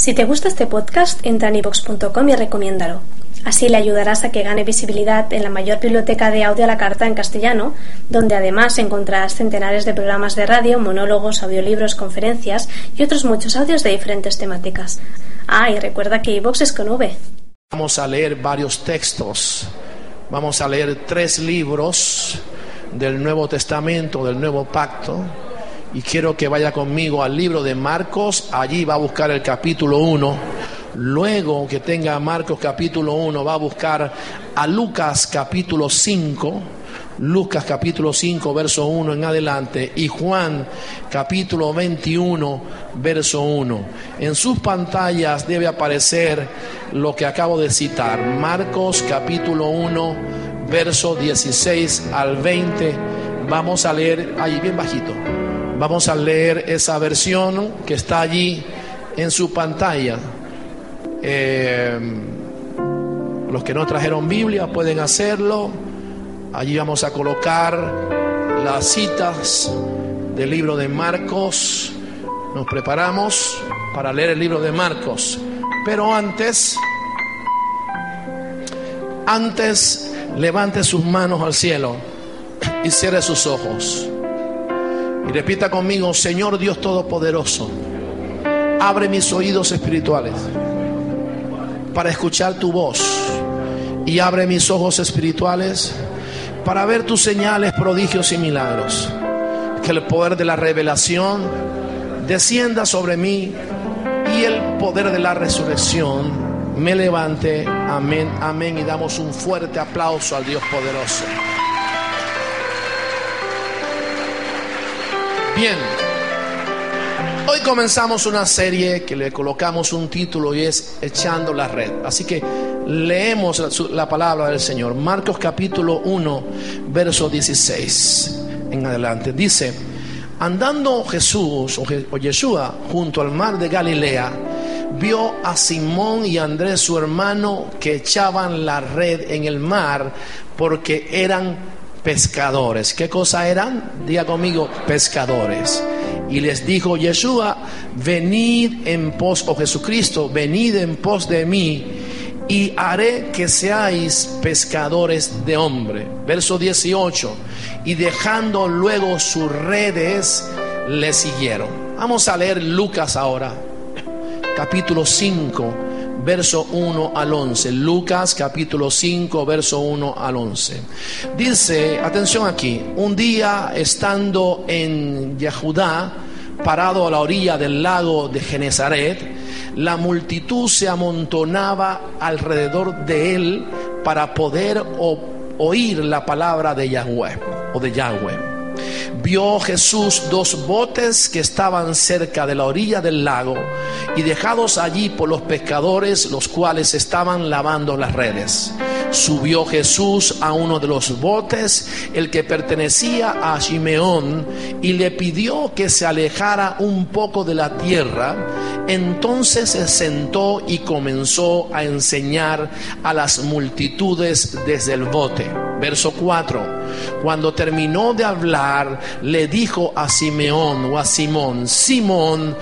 Si te gusta este podcast, entra en ivox.com y recomiéndalo. Así le ayudarás a que gane visibilidad en la mayor biblioteca de audio a la carta en castellano, donde además encontrarás centenares de programas de radio, monólogos, audiolibros, conferencias y otros muchos audios de diferentes temáticas. Ah, y recuerda que iVox es con V. Vamos a leer varios textos. Vamos a leer tres libros del Nuevo Testamento, del Nuevo Pacto. Y quiero que vaya conmigo al libro de Marcos. Allí va a buscar el capítulo 1. Luego que tenga Marcos capítulo 1, va a buscar a Lucas capítulo 5. Lucas capítulo 5, verso 1 en adelante, y Juan capítulo 21, verso 1. En sus pantallas debe aparecer lo que acabo de citar, Marcos capítulo 1, verso 16 al 20. Vamos a leer, ahí bien bajito, vamos a leer esa versión que está allí en su pantalla. Eh, los que no trajeron Biblia pueden hacerlo. Allí vamos a colocar las citas del libro de Marcos. Nos preparamos para leer el libro de Marcos. Pero antes, antes levante sus manos al cielo y cierre sus ojos. Y repita conmigo, Señor Dios Todopoderoso, abre mis oídos espirituales para escuchar tu voz y abre mis ojos espirituales para ver tus señales, prodigios y milagros. Que el poder de la revelación descienda sobre mí y el poder de la resurrección me levante. Amén, amén. Y damos un fuerte aplauso al Dios poderoso. Bien. Hoy comenzamos una serie que le colocamos un título y es Echando la red. Así que leemos la, la palabra del Señor. Marcos capítulo 1, verso 16 en adelante. Dice, andando Jesús o, Je- o Yeshua junto al mar de Galilea, vio a Simón y a Andrés su hermano que echaban la red en el mar porque eran pescadores. ¿Qué cosa eran? Diga conmigo, pescadores. Y les dijo Yeshua, venid en pos, o Jesucristo, venid en pos de mí y haré que seáis pescadores de hombre. Verso 18. Y dejando luego sus redes, le siguieron. Vamos a leer Lucas ahora, capítulo 5, verso 1 al 11. Lucas capítulo 5, verso 1 al 11. Dice, atención aquí, un día estando en Yehudá, parado a la orilla del lago de Genezaret, la multitud se amontonaba alrededor de él para poder oír la palabra de Yahweh o de Yahweh. Vio Jesús dos botes que estaban cerca de la orilla del lago y dejados allí por los pescadores, los cuales estaban lavando las redes. Subió Jesús a uno de los botes, el que pertenecía a Shimeón, y le pidió que se alejara un poco de la tierra. Entonces se sentó y comenzó a enseñar a las multitudes desde el bote. Verso 4. Cuando terminó de hablar, le dijo a Simeón o a Simón, Simón,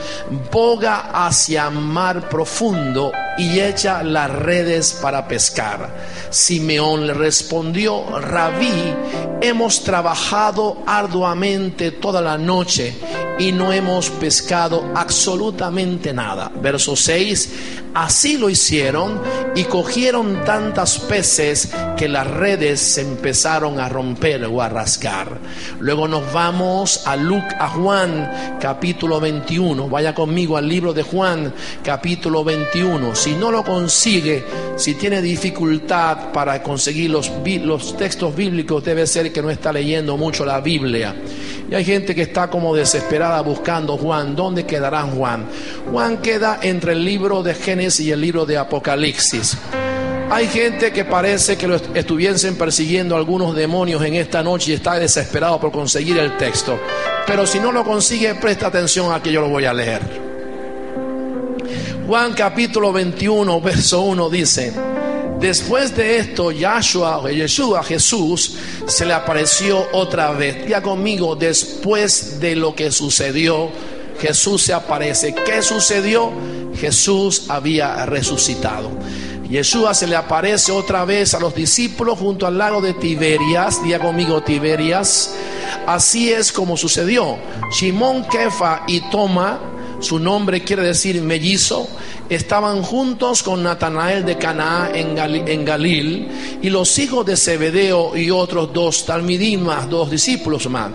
boga hacia mar profundo y echa las redes para pescar. Simeón le respondió, Rabí, hemos trabajado arduamente toda la noche y no hemos pescado absolutamente nada. Verso 6, así lo hicieron y cogieron tantas peces que las redes se empezaron a romper o a rasgar. Luego nos vamos a Luc, a Juan capítulo 21. Vaya conmigo al libro de Juan capítulo 21. Si no lo consigue, si tiene dificultad para conseguir los, textos bíblicos, debe ser que no está leyendo mucho la Biblia. Y hay gente que está como desesperada buscando Juan. ¿Dónde quedará Juan? Juan queda entre el libro de Génesis y el libro de Apocalipsis. Hay gente que parece que lo est- estuviesen persiguiendo algunos demonios en esta noche y está desesperado por conseguir el texto. Pero si no lo consigue, presta atención a que yo lo voy a leer. Juan capítulo 21, verso 1 dice, después de esto, Yahshua, Yeshua, Jesús, se le apareció otra vez. Ya conmigo, después de lo que sucedió, Jesús se aparece. ¿Qué sucedió? Jesús había resucitado. Yeshua se le aparece otra vez a los discípulos junto al lago de Tiberias, día conmigo Tiberias. Así es como sucedió. Simón Kefa y Toma, su nombre quiere decir mellizo, estaban juntos con Natanael de Canaá en, Gal- Galil y los hijos de Zebedeo y otros dos talmidim más, dos discípulos más.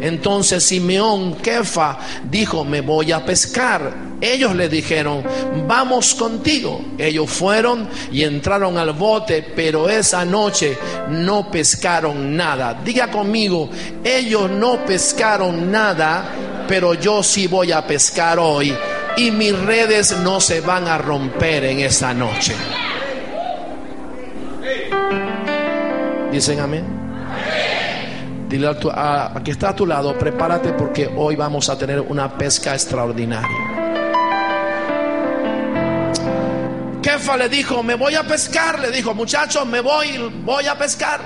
Entonces Simeón Kefa dijo, me voy a pescar. Ellos le dijeron, vamos contigo. Ellos fueron y entraron al bote, pero esa noche no pescaron nada. Diga conmigo, ellos no pescaron nada, pero yo sí voy a pescar hoy y mis redes no se van a romper en esta noche. Dicen amén. Dile a, tu- a- a que está a tu lado, prepárate porque hoy vamos a tener una pesca extraordinaria. Kefa le dijo, me voy a pescar, le dijo, muchachos, me voy, voy a pescar.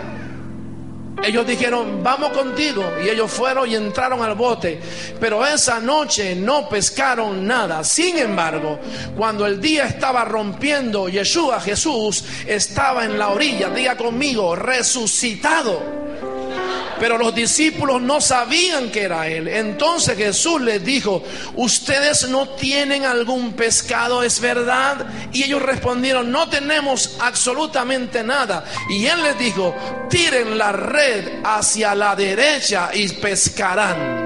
Ellos dijeron, vamos contigo. Y ellos fueron y entraron al bote. Pero esa noche no pescaron nada. Sin embargo, cuando el día estaba rompiendo, Yeshua, Jesús, estaba en la orilla, diga conmigo, resucitado. Pero los discípulos no sabían que era él. Entonces Jesús les dijo, ustedes no tienen algún pescado, ¿es verdad? Y ellos respondieron, no tenemos absolutamente nada. Y él les dijo, tiren la red hacia la derecha y pescarán.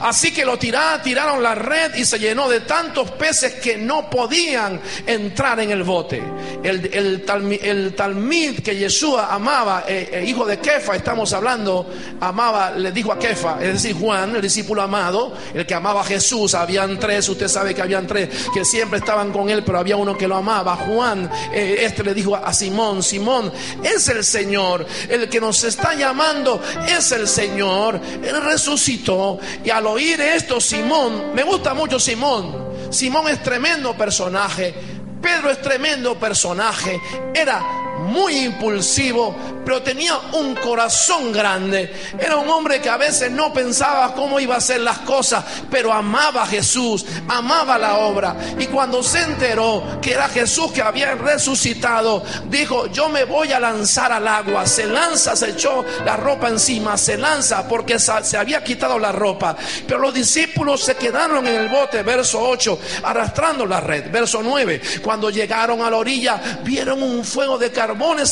Así que lo tiraron, tiraron la red y se llenó de tantos peces que no podían entrar en el bote. El, el, talmi- el talmid que Yeshua amaba, eh, eh, hijo de Kefa, estamos hablando, amaba, le dijo a Kefa, es decir, Juan, el discípulo amado, el que amaba a Jesús, habían tres, usted sabe que habían tres que siempre estaban con él, pero había uno que lo amaba. Juan, eh, este le dijo a Simón, Simón, es el Señor, el que nos está llamando es el Señor, él resucitó y oír esto, Simón, me gusta mucho Simón, Simón es tremendo personaje, Pedro es tremendo personaje, era muy impulsivo, pero tenía un corazón grande. Era un hombre que a veces no pensaba cómo iba a hacer las cosas, pero amaba a Jesús, amaba la obra. Y cuando se enteró que era Jesús que había resucitado, dijo, yo me voy a lanzar al agua. Se lanza, se echó la ropa encima, se lanza porque se había quitado la ropa. Pero los discípulos se quedaron en el bote, verso 8, arrastrando la red. Verso 9, cuando llegaron a la orilla, vieron un fuego de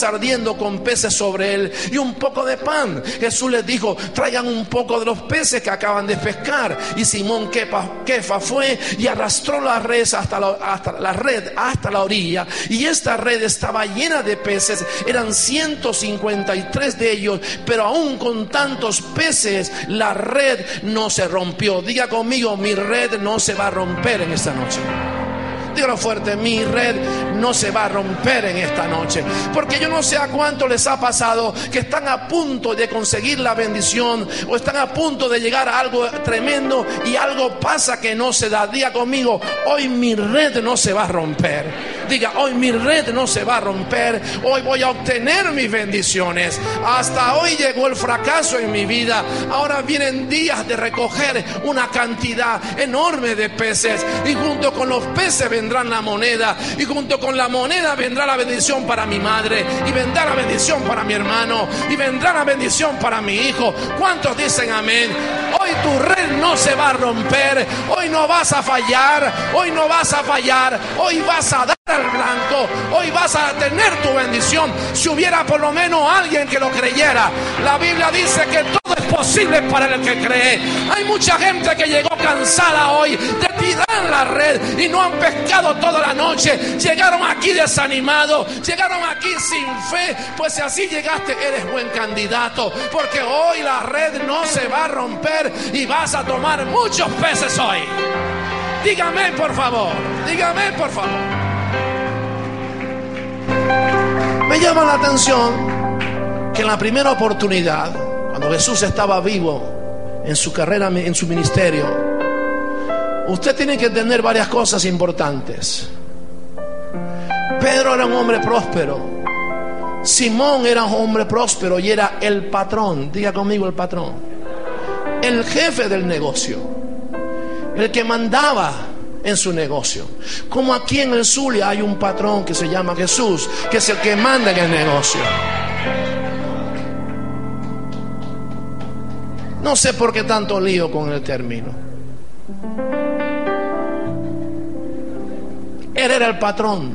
ardiendo con peces sobre él y un poco de pan. Jesús les dijo, traigan un poco de los peces que acaban de pescar. Y Simón Kefa fue y arrastró la red hasta la, hasta la red hasta la orilla. Y esta red estaba llena de peces. Eran 153 de ellos, pero aún con tantos peces, la red no se rompió. Diga conmigo, mi red no se va a romper en esta noche. Dígalo fuerte, mi red no se va a romper en esta noche. Porque yo no sé a cuánto les ha pasado que están a punto de conseguir la bendición o están a punto de llegar a algo tremendo y algo pasa que no se da. Diga conmigo, hoy mi red no se va a romper. Diga, hoy mi red no se va a romper. Hoy voy a obtener mis bendiciones. Hasta hoy llegó el fracaso en mi vida. Ahora vienen días de recoger una cantidad enorme de peces. Y junto con los peces vendrán la moneda. Y junto con la moneda vendrá la bendición para mi madre. Y vendrá la bendición para mi hermano. Y vendrá la bendición para mi hijo. ¿Cuántos dicen amén? Hoy tu red no se va a romper. Hoy no vas a fallar. Hoy no vas a fallar. Hoy vas a dar blanco. Hoy vas a tener tu bendición. Si hubiera por lo menos alguien que lo creyera. La Biblia dice que todo es posible para el que cree. Hay mucha gente que llegó cansada hoy de tirar la red y no han pescado toda la noche. Llegaron aquí desanimados. Llegaron aquí sin fe. Pues si así llegaste, eres buen candidato. Porque hoy la red no se va a romper y vas a tomar muchos peces hoy. Dígame por favor. Dígame por favor. Me llama la atención que en la primera oportunidad, cuando Jesús estaba vivo en su carrera, en su ministerio, Usted tiene que tener varias cosas importantes. Pedro era un hombre próspero. Simón era un hombre próspero y era el patrón. Diga conmigo el patrón. El jefe del negocio. El que mandaba en su negocio. Como aquí en el Zulia hay un patrón que se llama Jesús, que es el que manda en el negocio. No sé por qué tanto lío con el término. Él era el patrón.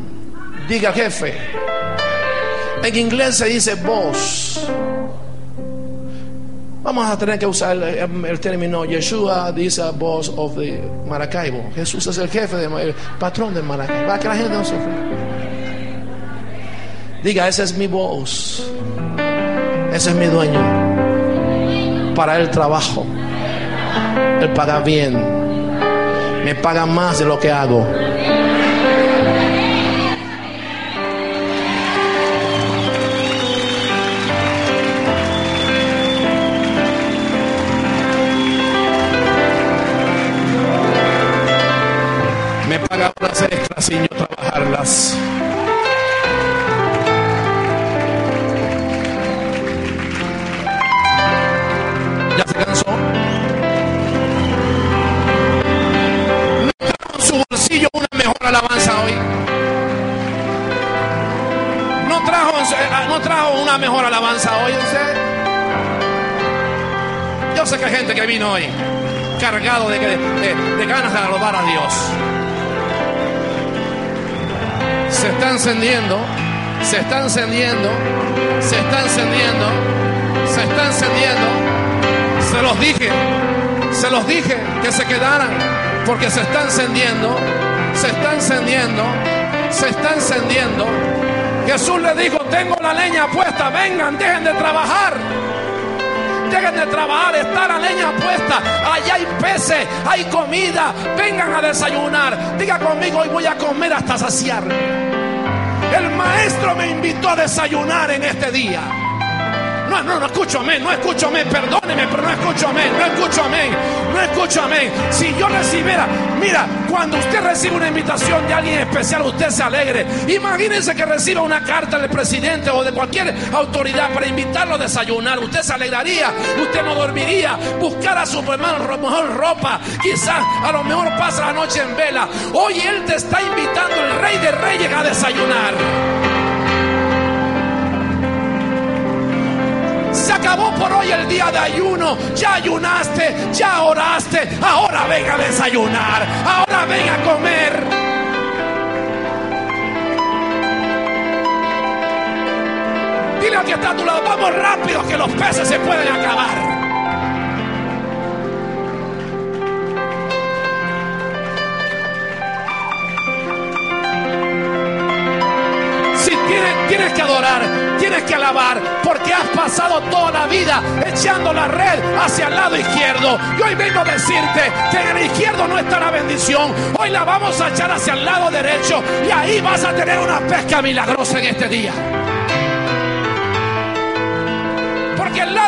Diga jefe. En inglés se dice boss. Vamos a tener que usar el, el término Yeshua dice boss of Maracaibo. Jesús es el jefe, de, el patrón de Maracaibo. Para que la gente no sufra. Diga, ese es mi boss. Ese es mi dueño. Para el trabajo. Él paga bien. Me paga más de lo que hago. Vino hoy cargado de- de ganas de alabar a Dios. Se está encendiendo, se está encendiendo, se está encendiendo, se está encendiendo. Se los dije, se los dije que se quedaran, porque se está encendiendo, se está encendiendo, se está encendiendo. Jesús le dijo, tengo la leña puesta, vengan, dejen de trabajar. Dejen de trabajar, está la leña puesta. Allá hay peces, hay comida. Vengan a desayunar. Diga conmigo, hoy voy a comer hasta saciarme. El maestro me invitó a desayunar en este día. No, no, no escucho amén, no escucho amén, perdóneme, pero no escucho amén, no escucho amén, no escucho amén. Si yo recibiera, mira, cuando usted recibe una invitación de alguien especial, usted se alegre. Imagínense que reciba una carta del presidente o de cualquier autoridad para invitarlo a desayunar. Usted se alegraría, usted no dormiría, buscara a su hermano mejor ropa. Quizás a lo mejor pasa la noche en vela. Hoy él te está invitando, el rey de reyes, a desayunar. El día de ayuno. Ya ayunaste, ya oraste. Ahora venga a desayunar. Ahora venga a comer. Dile al que está a tu lado, vamos rápido que los peces se pueden acabar. Si tienes, tienes que adorar, tienes que alabar, porque has pasado toda la vida echando la red hacia el lado izquierdo. Y hoy vengo a decirte que en el izquierdo no está la bendición. Hoy la vamos a echar hacia el lado derecho y ahí vas a tener una pesca milagrosa en este día.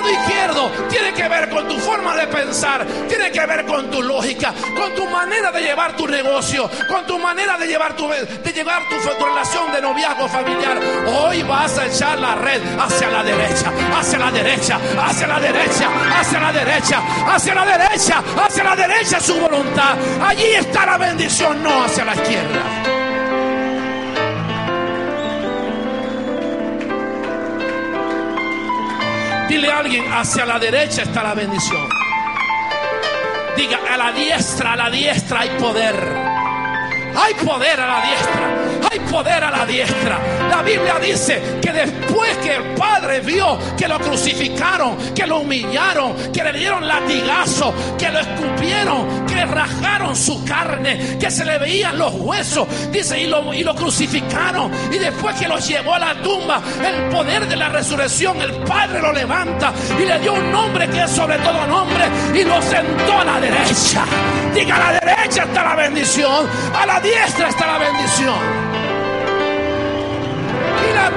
Lado izquierdo tiene que ver con tu forma de pensar, tiene que ver con tu lógica, con tu manera de llevar tu negocio, con tu manera de llevar tu, de llevar tu, tu relación de noviazgo familiar. Hoy vas a echar la red hacia la derecha, hacia la derecha, hacia la derecha, hacia la derecha, hacia la derecha, hacia la derecha su voluntad. Allí está la bendición, no hacia la izquierda. Dile a alguien, hacia la derecha está la bendición. Diga, a la diestra, a la diestra hay poder. Hay poder a la diestra. Hay poder a la diestra. La Biblia dice que después que el Padre vio que lo crucificaron, que lo humillaron, que le dieron latigazo, que lo escupieron, que le rajaron su carne, que se le veían los huesos, dice, y lo, y lo crucificaron. Y después que lo llevó a la tumba, el poder de la resurrección, el Padre lo levanta y le dio un nombre que es sobre todo nombre y lo sentó a la derecha. Diga, a la derecha está la bendición, a la diestra está la bendición.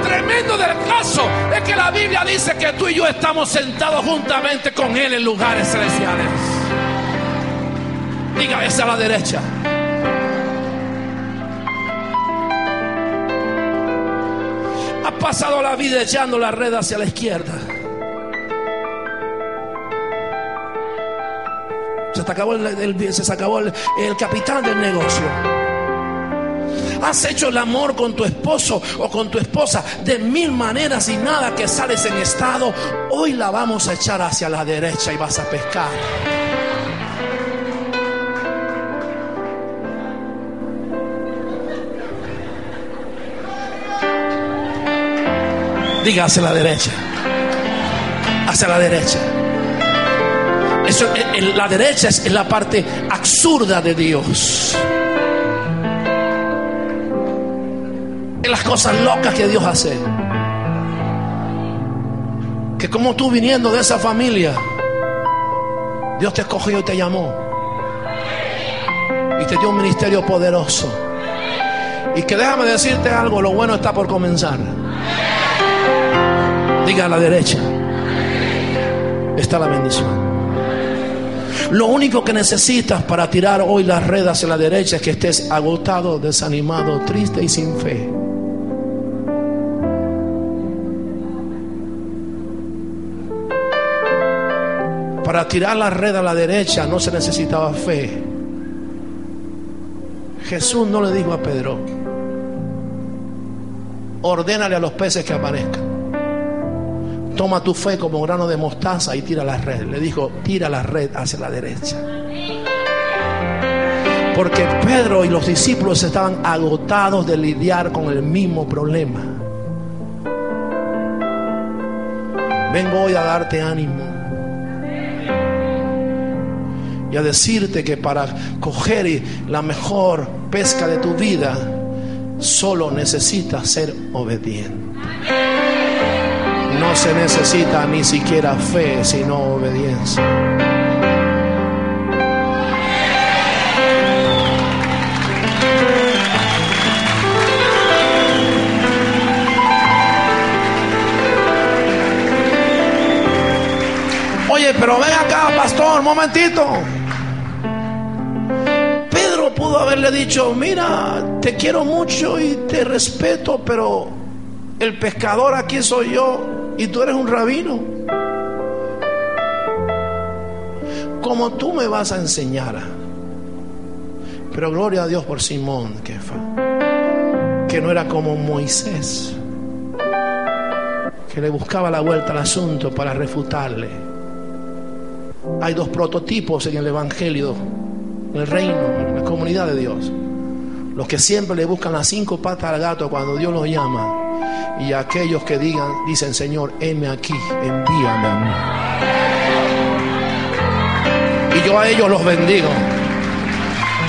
Tremendo del caso es que la Biblia dice que tú y yo estamos sentados juntamente con Él en lugares celestiales. Diga, es a la derecha. Ha pasado la vida echando la red hacia la izquierda. Se acabó el, el- se acabó el capitán del negocio. Has hecho el amor con tu esposo o con tu esposa de mil maneras y nada que sales en estado. Hoy la vamos a echar hacia la derecha y vas a pescar. Diga hacia la derecha. Hacia la derecha. Eso, eh, eh, la derecha es la parte absurda de Dios. Las cosas locas que Dios hace. Que como tú viniendo de esa familia, Dios te escogió y te llamó. Y te dio un ministerio poderoso. Y que déjame decirte algo, lo bueno está por comenzar. Diga a la derecha. Está la bendición. Lo único que necesitas para tirar hoy las redes hacia la derecha es que estés agotado, desanimado, triste y sin fe. Para tirar la red a la derecha no se necesitaba fe. Jesús no le dijo a Pedro, ordénale a los peces que aparezcan. Toma tu fe como grano de mostaza y tira la red. Le dijo, tira la red hacia la derecha. Porque Pedro y los discípulos estaban agotados de lidiar con el mismo problema. Vengo hoy a darte ánimo y a decirte que para coger la mejor pesca de tu vida, solo necesitas ser obediente. No se necesita ni siquiera fe, sino obediencia. Oye, pero ven acá, pastor, un momentito. Pudo haberle dicho, mira, te quiero mucho y te respeto, pero el pescador aquí soy yo y tú eres un rabino. Como tú me vas a enseñar. Pero gloria a Dios por Simón, Kefa, que no era como Moisés, que le buscaba la vuelta al asunto para refutarle. Hay dos prototipos en el Evangelio, en el reino, comunidad de Dios. Los que siempre le buscan las cinco patas al gato cuando Dios los llama. Y aquellos que digan, dicen, Señor, heme aquí, envíame a mí. Y yo a ellos los bendigo.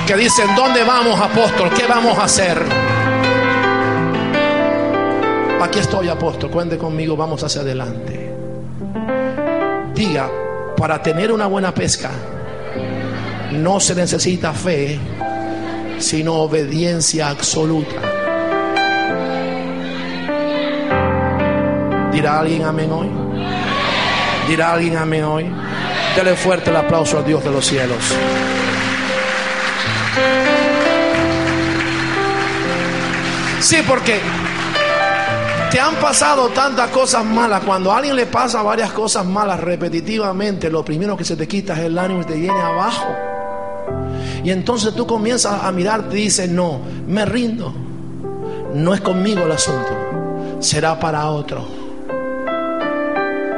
Que dicen, ¿dónde vamos, apóstol? ¿Qué vamos a hacer? Aquí estoy, apóstol. Cuente conmigo, vamos hacia adelante. Diga, para tener una buena pesca, no se necesita fe, sino obediencia absoluta. ¿Dirá alguien amén hoy? ¿Dirá alguien amén hoy? Dele fuerte el aplauso al Dios de los cielos. Sí, porque te han pasado tantas cosas malas. Cuando a alguien le pasa varias cosas malas repetitivamente, lo primero que se te quita es el ánimo y te viene abajo. Y entonces tú comienzas a mirar y dices, no, me rindo. No es conmigo el asunto, será para otro.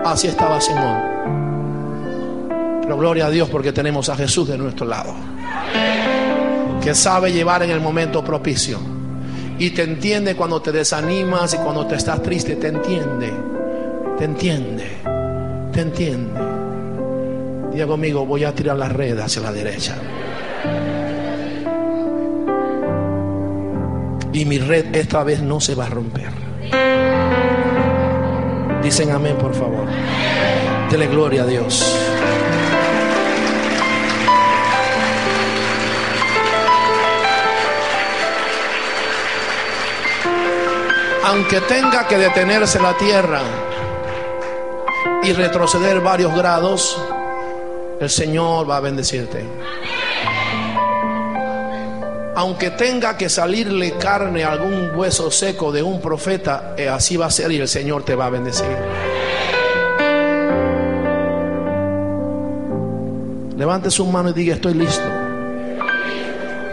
Así estaba Simón. Pero gloria a Dios porque tenemos a Jesús de nuestro lado. Que sabe llevar en el momento propicio. Y te entiende cuando te desanimas y cuando te estás triste. Te entiende. Te entiende. Te entiende. Diga conmigo, voy a tirar la red hacia la derecha. Y mi red esta vez no se va a romper. Dicen amén, por favor. Dele gloria a Dios. Aunque tenga que detenerse la tierra y retroceder varios grados, el Señor va a bendecirte. Aunque tenga que salirle carne a algún hueso seco de un profeta, eh, así va a ser y el Señor te va a bendecir. Levante su mano y diga, estoy listo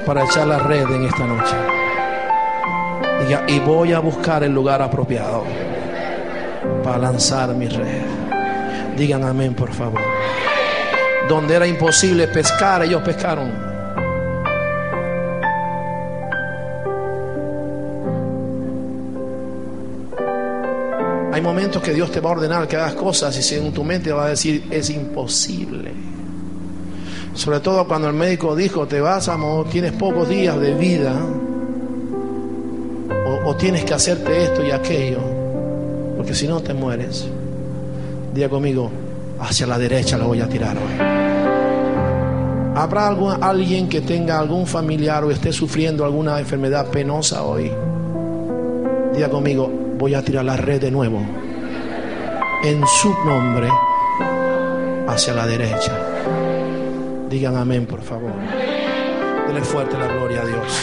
para echar la red en esta noche. Diga, y voy a buscar el lugar apropiado para lanzar mi red. Digan amén, por favor. Donde era imposible pescar, ellos pescaron. Hay momentos que Dios te va a ordenar que hagas cosas y en tu mente va a decir es imposible. Sobre todo cuando el médico dijo te vas a tienes pocos días de vida o, tienes que hacerte esto y aquello, porque si no te mueres. Diga conmigo, hacia la derecha lo voy a tirar hoy. ¿Habrá algún, alguien que tenga algún familiar o esté sufriendo alguna enfermedad penosa hoy? Diga conmigo, voy a tirar la red de nuevo. En su nombre, hacia la derecha. Digan amén, por favor. Denle fuerte la gloria a Dios.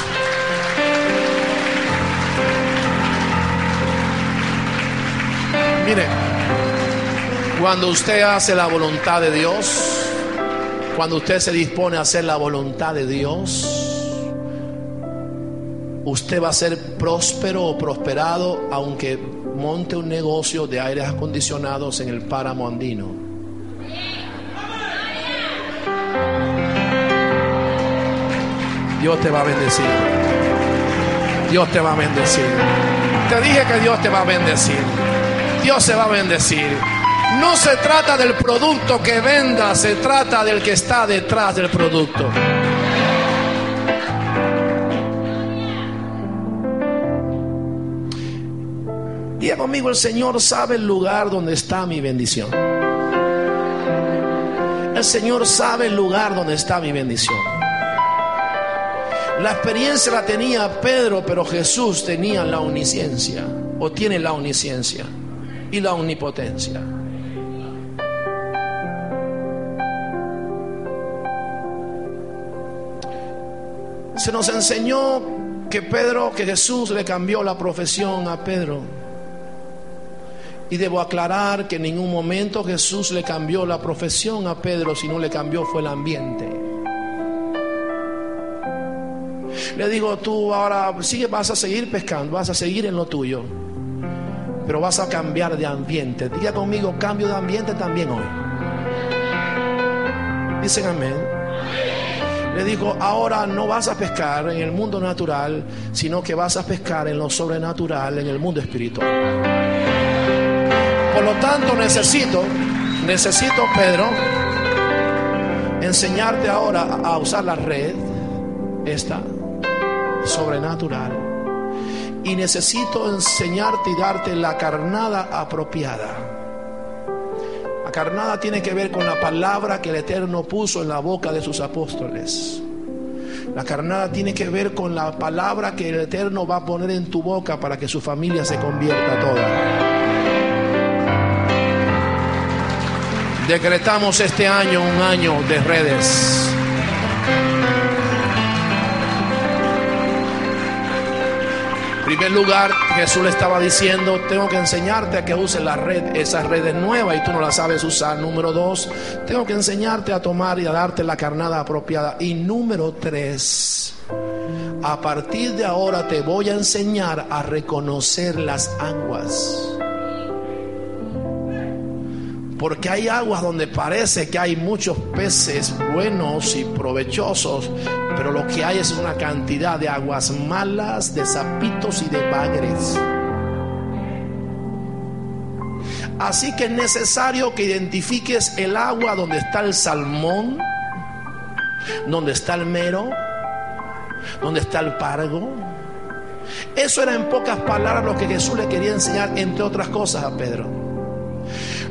Mire, cuando usted hace la voluntad de Dios, cuando usted se dispone a hacer la voluntad de Dios, usted va a ser próspero o prosperado aunque monte un negocio de aires acondicionados en el páramo andino. Dios te va a bendecir. Dios te va a bendecir. Te dije que Dios te va a bendecir. Dios se va a bendecir. No se trata del producto que venda, se trata del que está detrás del producto. Diga conmigo, el Señor sabe el lugar donde está mi bendición. El Señor sabe el lugar donde está mi bendición. La experiencia la tenía Pedro, pero Jesús tenía la omnisciencia, o tiene la omnisciencia y la omnipotencia. Se nos enseñó que Pedro, que Jesús le cambió la profesión a Pedro. Y debo aclarar que en ningún momento Jesús le cambió la profesión a Pedro, sino le cambió fue el ambiente. Le digo, tú ahora sigue, vas a seguir pescando, vas a seguir en lo tuyo, pero vas a cambiar de ambiente. Diga conmigo, cambio de ambiente también hoy. Dicen amén. Le digo, ahora no vas a pescar en el mundo natural, sino que vas a pescar en lo sobrenatural, en el mundo espiritual. Por lo tanto, necesito, necesito, Pedro, enseñarte ahora a usar la red, esta, sobrenatural. Y necesito enseñarte y darte la carnada apropiada. La carnada tiene que ver con la palabra que el Eterno puso en la boca de sus apóstoles. La carnada tiene que ver con la palabra que el Eterno va a poner en tu boca para que su familia se convierta toda. Decretamos este año un año de redes. En primer lugar, Jesús le estaba diciendo, tengo que enseñarte a que uses la red, esas redes nuevas y tú no las sabes usar. Número dos, tengo que enseñarte a tomar y a darte la carnada apropiada. Y número tres, a partir de ahora te voy a enseñar a reconocer las aguas. Porque hay aguas donde parece que hay muchos peces buenos y provechosos, pero lo que hay es una cantidad de aguas malas, de sapitos y de bagres. Así que es necesario que identifiques el agua donde está el salmón, donde está el mero, donde está el pargo. Eso era en pocas palabras lo que Jesús le quería enseñar, entre otras cosas, a Pedro.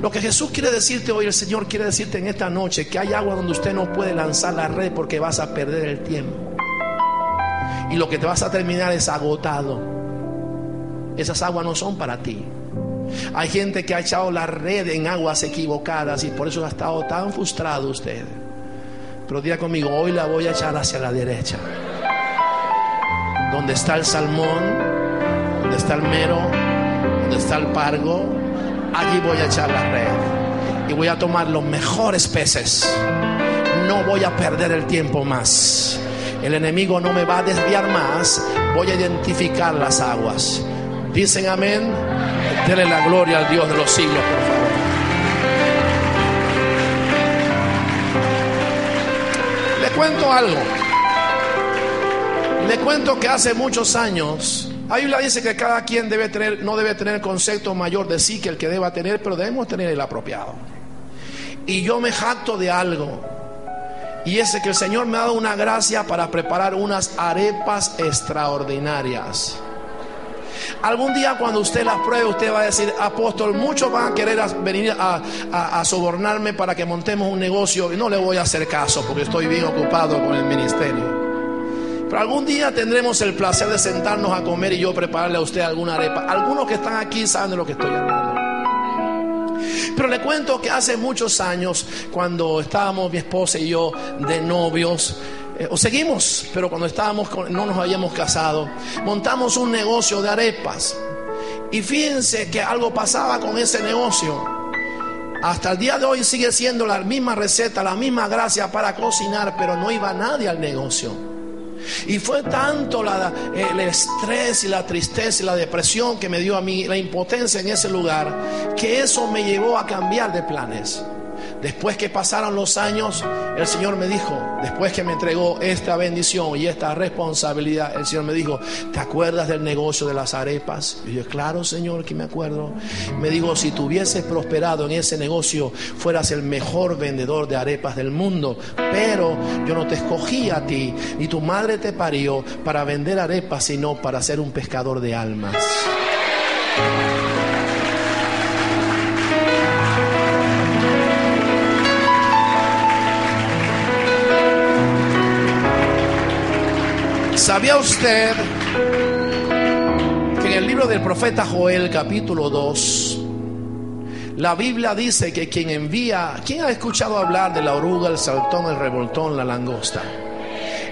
Lo que Jesús quiere decirte hoy, el Señor quiere decirte en esta noche, que hay agua donde usted no puede lanzar la red porque vas a perder el tiempo. Y lo que te vas a terminar es agotado. Esas aguas no son para ti. Hay gente que ha echado la red en aguas equivocadas y por eso ha estado tan frustrado usted. Pero diga conmigo, hoy la voy a echar hacia la derecha. donde está el salmón, donde está el mero, donde está el pargo, allí voy a echar la red y voy a tomar los mejores peces. No voy a perder el tiempo más. El enemigo no me va a desviar más. Voy a identificar las aguas. Dicen amén. Denle la gloria al Dios de los siglos, por favor. Le cuento algo. Le cuento que hace muchos años, la Biblia dice que cada quien debe tener, no debe tener concepto mayor de sí que el que deba tener, pero debemos tener el apropiado. Y yo me jacto de algo. Y es que el Señor me ha dado una gracia para preparar unas arepas extraordinarias. Algún día cuando usted las pruebe, usted va a decir, apóstol, muchos van a querer venir a sobornarme para que montemos un negocio y no le voy a hacer caso porque estoy bien ocupado con el ministerio. Pero algún día tendremos el placer de sentarnos a comer y yo prepararle a usted alguna arepa. Algunos que están aquí saben de lo que estoy hablando. Pero le cuento que hace muchos años, cuando estábamos mi esposa y yo de novios, eh, o seguimos, pero cuando estábamos con- no nos habíamos casado, montamos un negocio de arepas. Y fíjense que algo pasaba con ese negocio. Hasta el día de hoy sigue siendo la misma receta, la misma gracia para cocinar, pero no iba nadie al negocio. Y fue tanto la- el estrés y la tristeza y la depresión que me dio a mí, la impotencia en ese lugar, que eso me llevó a cambiar de planes. Después que pasaron los años, el Señor me dijo, después que me entregó esta bendición y esta responsabilidad, el Señor me dijo, ¿te acuerdas del negocio de las arepas? Y yo, claro, Señor, que me acuerdo. Me dijo, si tuvieses prosperado en ese negocio, fueras el mejor vendedor de arepas del mundo. Pero yo no te escogí a ti, ni tu madre te parió para vender arepas, sino para ser un pescador de almas. ¿Sabía usted que en el libro del profeta Joel capítulo 2, la Biblia dice que quien envía, ¿quién ha escuchado hablar de la oruga, el saltón, el revoltón, la langosta?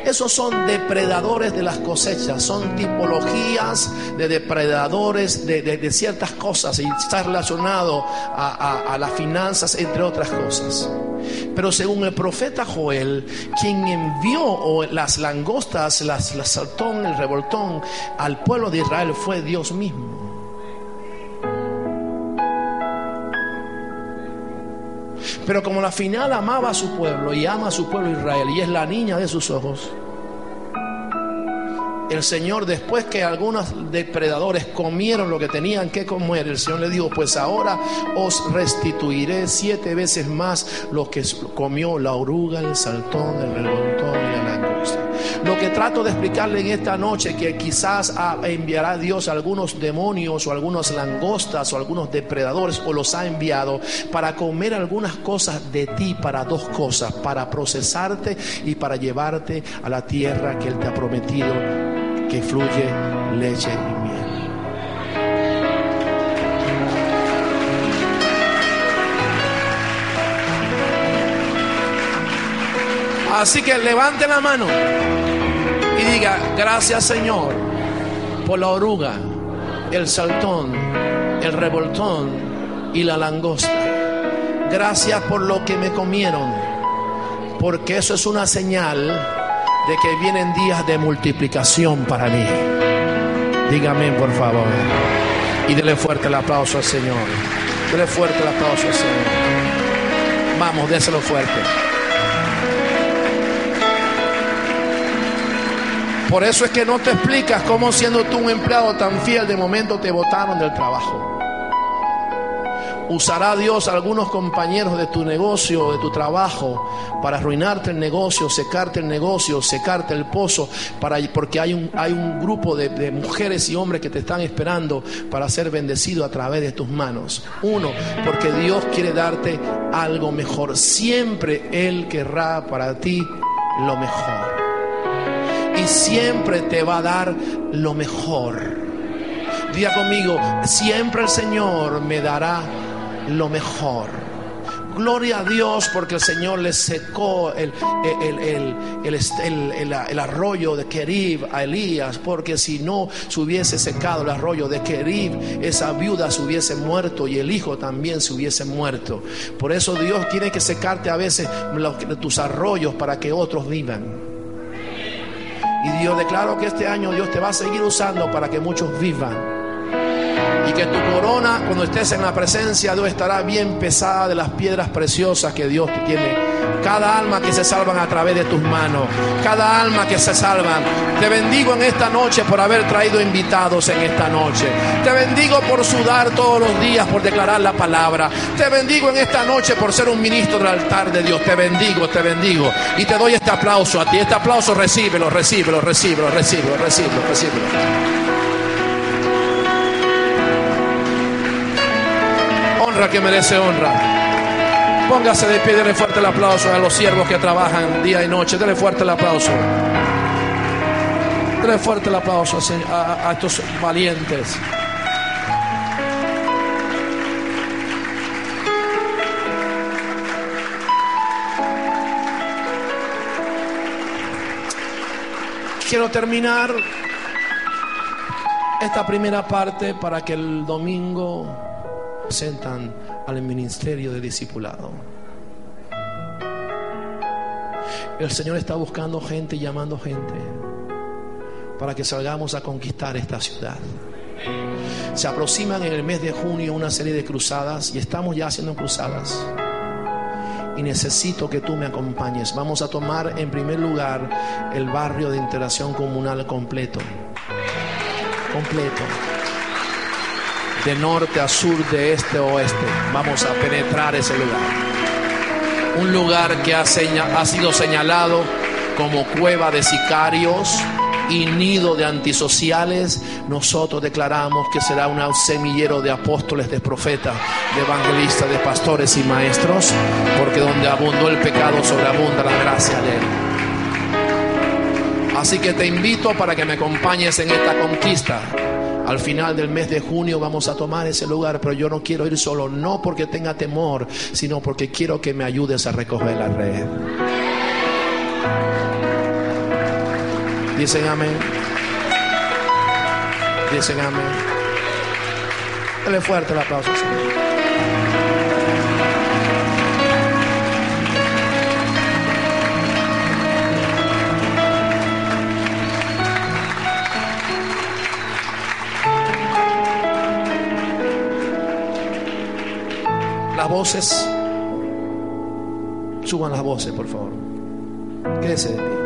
Esos son depredadores de las cosechas, son tipologías de depredadores de, de- ciertas cosas y está relacionado a- a las finanzas, entre otras cosas. Pero según el profeta Joel, quien envió las langostas, las, las saltón, el revoltón al pueblo de Israel fue Dios mismo. Pero como la final amaba a su pueblo y ama a su pueblo Israel y es la niña de sus ojos, el Señor después que algunos depredadores comieron lo que tenían que comer, el Señor le dijo, pues ahora os restituiré siete veces más lo que comió la oruga, el saltón, el revoltón y la langosta. Lo que trato de explicarle en esta noche que quizás enviará Dios algunos demonios o algunas langostas o algunos depredadores o los ha enviado para comer algunas cosas de ti para dos cosas, para procesarte y para llevarte a la tierra que Él te ha prometido que fluye leche y miel. Así que levante la mano y diga, gracias Señor por la oruga, el saltón, el revoltón y la langosta. Gracias por lo que me comieron, porque eso es una señal de que vienen días de multiplicación para mí. Dígame por favor. Y dele fuerte el aplauso al Señor. Dele fuerte el aplauso al Señor. Vamos, déselo fuerte. Por eso es que no te explicas cómo siendo tú un empleado tan fiel de momento te botaron del trabajo. Usará Dios algunos compañeros de tu negocio de tu trabajo para arruinarte el negocio, secarte el negocio, secarte el pozo, para, porque hay un, hay un grupo de, mujeres y hombres que te están esperando para ser bendecido a través de tus manos. Uno, porque Dios quiere darte algo mejor. Siempre Él querrá para ti lo mejor y siempre te va a dar lo mejor. Diga conmigo, siempre el Señor me dará lo mejor. Gloria a Dios porque el Señor le secó el, el, el, el, arroyo de Kerib a Elías, porque si no se hubiese secado el arroyo de Kerib, esa viuda se hubiese muerto y el hijo también se hubiese muerto. Por eso Dios tiene que secarte a veces tus arroyos para que otros vivan. Y Dios declaro que este año Dios te va a seguir usando para que muchos vivan. Y que tu corona, cuando estés en la presencia de Dios, estará bien pesada de las piedras preciosas que Dios te tiene. Cada alma que se salvan a través de tus manos, cada alma que se salvan. Te bendigo en esta noche por haber traído invitados en esta noche. Te bendigo por sudar todos los días, por declarar la palabra. Te bendigo en esta noche por ser un ministro del altar de Dios. Te bendigo, te bendigo. Y te doy este aplauso a ti. Este aplauso recíbelo, recíbelo, recíbelo, recíbelo, recíbelo, recíbelo. Honra que merece honra. Póngase de pie, denle fuerte el aplauso a los siervos que trabajan día y noche. Denle fuerte el aplauso. Denle fuerte el aplauso a, estos valientes. Quiero terminar esta primera parte para que el domingo presentan al ministerio de discipulado. El Señor está buscando gente y llamando gente para que salgamos a conquistar esta ciudad. Se aproximan en el mes de junio una serie de cruzadas y estamos ya haciendo cruzadas. Y necesito que tú me acompañes. Vamos a tomar en primer lugar el barrio de interacción comunal completo. Completo de norte a sur, de este a oeste. Vamos a penetrar ese lugar. Un lugar que ha, sido señalado como cueva de sicarios y nido de antisociales. Nosotros declaramos que será un semillero de apóstoles, de profetas, de evangelistas, de pastores y maestros, porque donde abundó el pecado sobreabunda la gracia de él. Así que te invito para que me acompañes en esta conquista. Al final del mes de junio vamos a tomar ese lugar, pero yo no quiero ir solo, no porque tenga temor, sino porque quiero que me ayudes a recoger la red. Dicen amén. Dicen amén. Dale fuerte el aplauso, Señor. Las voces. Suban las voces, por favor. Quédese de pie.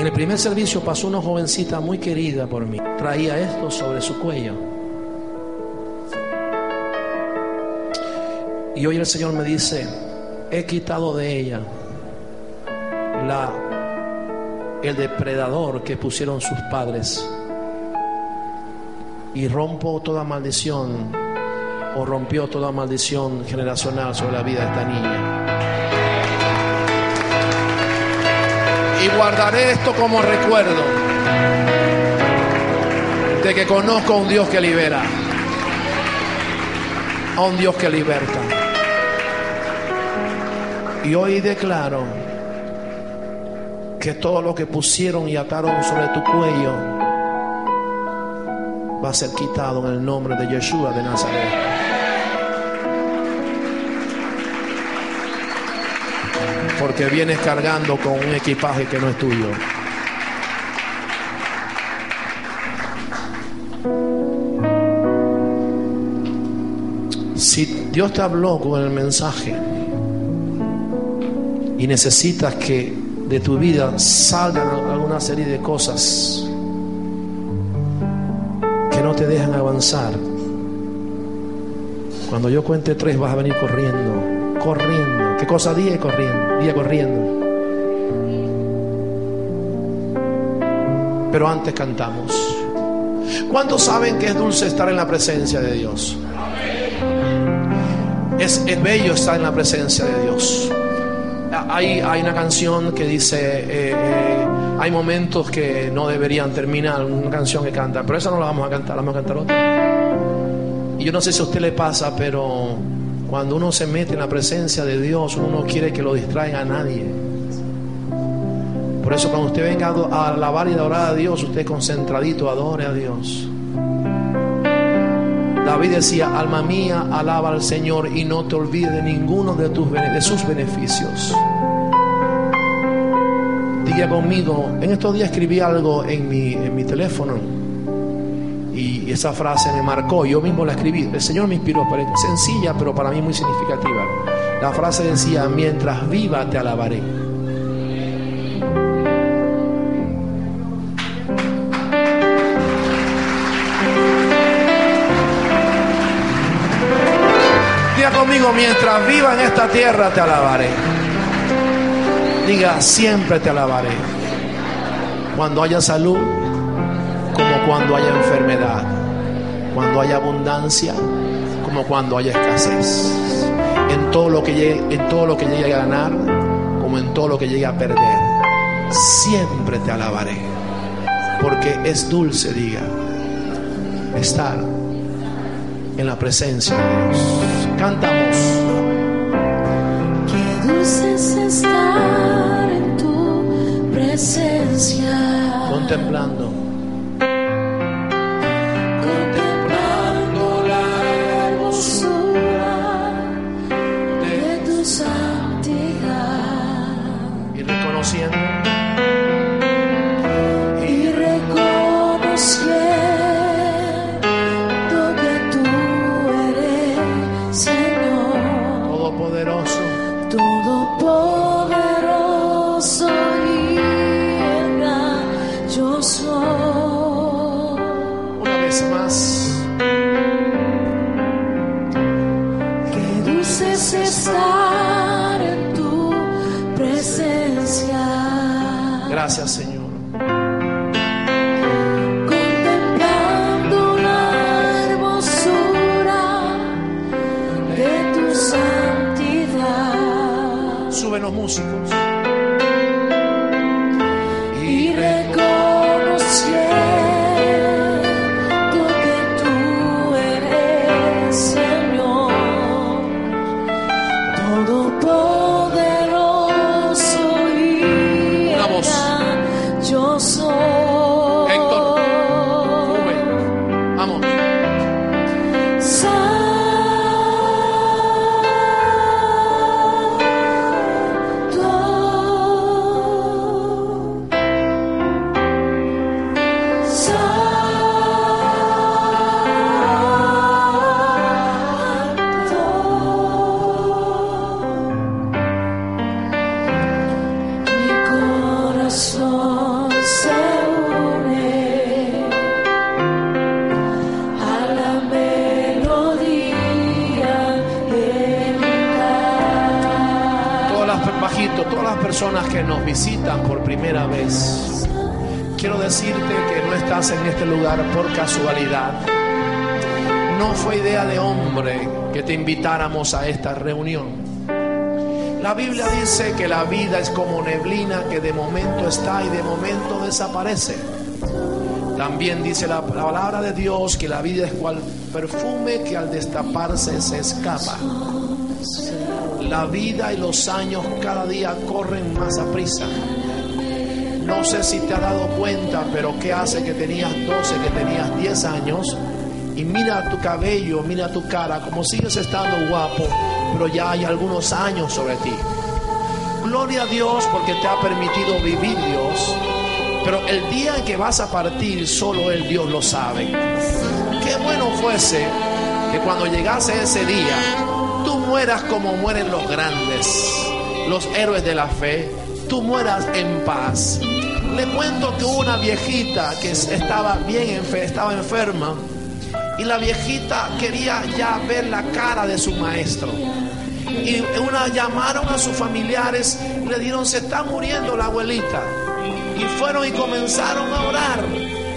En el primer servicio pasó una jovencita muy querida por mí. Traía esto sobre su cuello. Y hoy el Señor me dice, he quitado de ella la, el depredador que pusieron sus padres y rompo toda maldición o rompió toda maldición generacional sobre la vida de esta niña. Y guardaré esto como recuerdo de que conozco a un Dios que libera, a un Dios que liberta. Y hoy declaro que todo lo que pusieron y ataron sobre tu cuello va a ser quitado en el nombre de Yeshua de Nazaret. Porque vienes cargando con un equipaje que no es tuyo. Si Dios te habló con el mensaje y necesitas que de tu vida salgan alguna serie de cosas no te dejan avanzar, cuando yo cuente tres vas a venir corriendo, corriendo. ¿Qué cosa día corriendo? Día corriendo. Pero antes cantamos. ¿Cuántos saben que es dulce estar en la presencia de Dios? Es, es bello estar en la presencia de Dios. Hay, hay una canción que dice, eh, eh, hay momentos que no deberían terminar, una canción que canta, pero esa no la vamos a cantar, la vamos a cantar otra. Y yo no sé si a usted le pasa, pero cuando uno se mete en la presencia de Dios, uno no quiere que lo distraiga a nadie. Por eso cuando usted venga a alabar y adorar a Dios, usted concentradito adore a Dios. David decía, alma mía, alaba al Señor y no te olvides de ninguno de, tus, de sus beneficios. Diga conmigo, en estos días escribí algo en mi, en mi teléfono y esa frase me marcó, yo mismo la escribí, el Señor me inspiró, sencilla pero para mí muy significativa. La frase decía, mientras viva te alabaré. Diga conmigo, mientras viva en esta tierra te alabaré. Diga, siempre te alabaré. Cuando haya salud, como cuando haya enfermedad. Cuando haya abundancia, como cuando haya escasez. En todo lo que llegue, en todo lo que a ganar, como en todo lo que llegue a perder. Siempre te alabaré. Porque es dulce, diga, estar en la presencia de Dios. Cantamos. Estar en tu presencia. Contemplando. Contemplando la hermosura de tu santidad y reconociendo casualidad. No fue idea de hombre que te invitáramos a esta reunión. La Biblia dice que la vida es como neblina que de momento está y de momento desaparece. También dice la, la palabra de Dios que la vida es cual perfume que al destaparse se escapa. La vida y los años cada día corren más a prisa. No sé si te has dado cuenta, pero ¿qué hace que tenías 12, que tenías 10 años? Y mira tu cabello, mira tu cara, como sigues estando guapo, pero ya hay algunos años sobre ti. Gloria a Dios porque te ha permitido vivir Dios. Pero el día en que vas a partir, solo el Dios lo sabe. Qué bueno fuese que cuando llegase ese día, tú mueras como mueren los grandes, los héroes de la fe. Tú mueras en paz. Le cuento que hubo una viejita que estaba bien estaba enferma y la viejita quería ya ver la cara de su maestro. Y una llamaron a sus familiares, le dieron se está muriendo la abuelita. Y fueron y comenzaron a orar,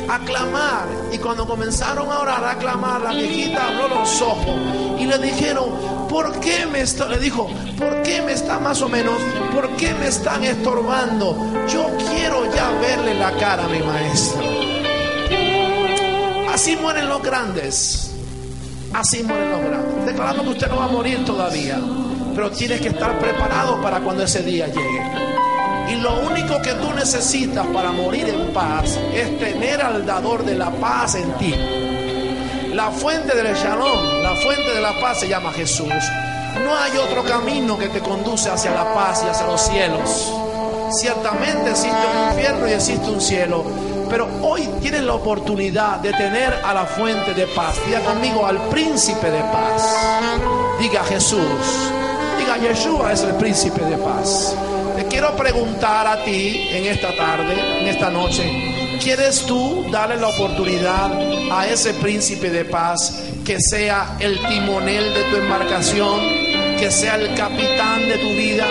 a clamar. Y cuando comenzaron a orar, a clamar, la viejita abrió los ojos y le dijeron, ¿por qué me está? Le dijo, ¿por qué me está más o menos? ¿Por qué me están estorbando? Yo quiero ya verle la cara a mi maestro. Así mueren los grandes. Así mueren los grandes. Declarando que usted no va a morir todavía, pero tienes que estar preparado para cuando ese día llegue. Y lo único que tú necesitas para morir en paz es tener al dador de la paz en ti. La fuente del shalom, la fuente de la paz se llama Jesús. No hay otro camino que te conduce hacia la paz y hacia los cielos. Ciertamente existe un infierno y existe un cielo, pero hoy tienes la oportunidad de tener a la fuente de paz. Diga conmigo al príncipe de paz. Diga Jesús. Diga Yeshua es el príncipe de paz. Te quiero preguntar a ti en esta tarde, en esta noche, ¿quieres tú darle la oportunidad a ese príncipe de paz que sea el timonel de tu embarcación, que sea el capitán de tu vida?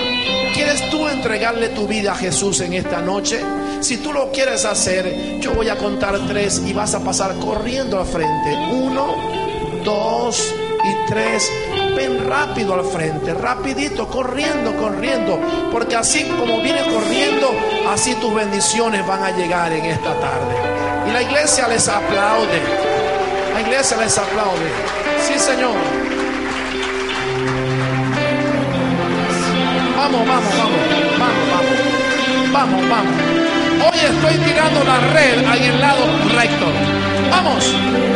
¿Quieres tú entregarle tu vida a Jesús en esta noche? Si tú lo quieres hacer, yo voy a contar tres y vas a pasar corriendo al frente. Uno, dos y tres. Ven rápido al frente, rapidito, corriendo, corriendo. Porque así como vienes corriendo, así tus bendiciones van a llegar en esta tarde. Y la iglesia les aplaude. La iglesia les aplaude. Sí, Señor. Vamos, vamos, vamos, vamos, vamos, vamos, vamos. Hoy estoy tirando la red ahí el lado recto. Vamos.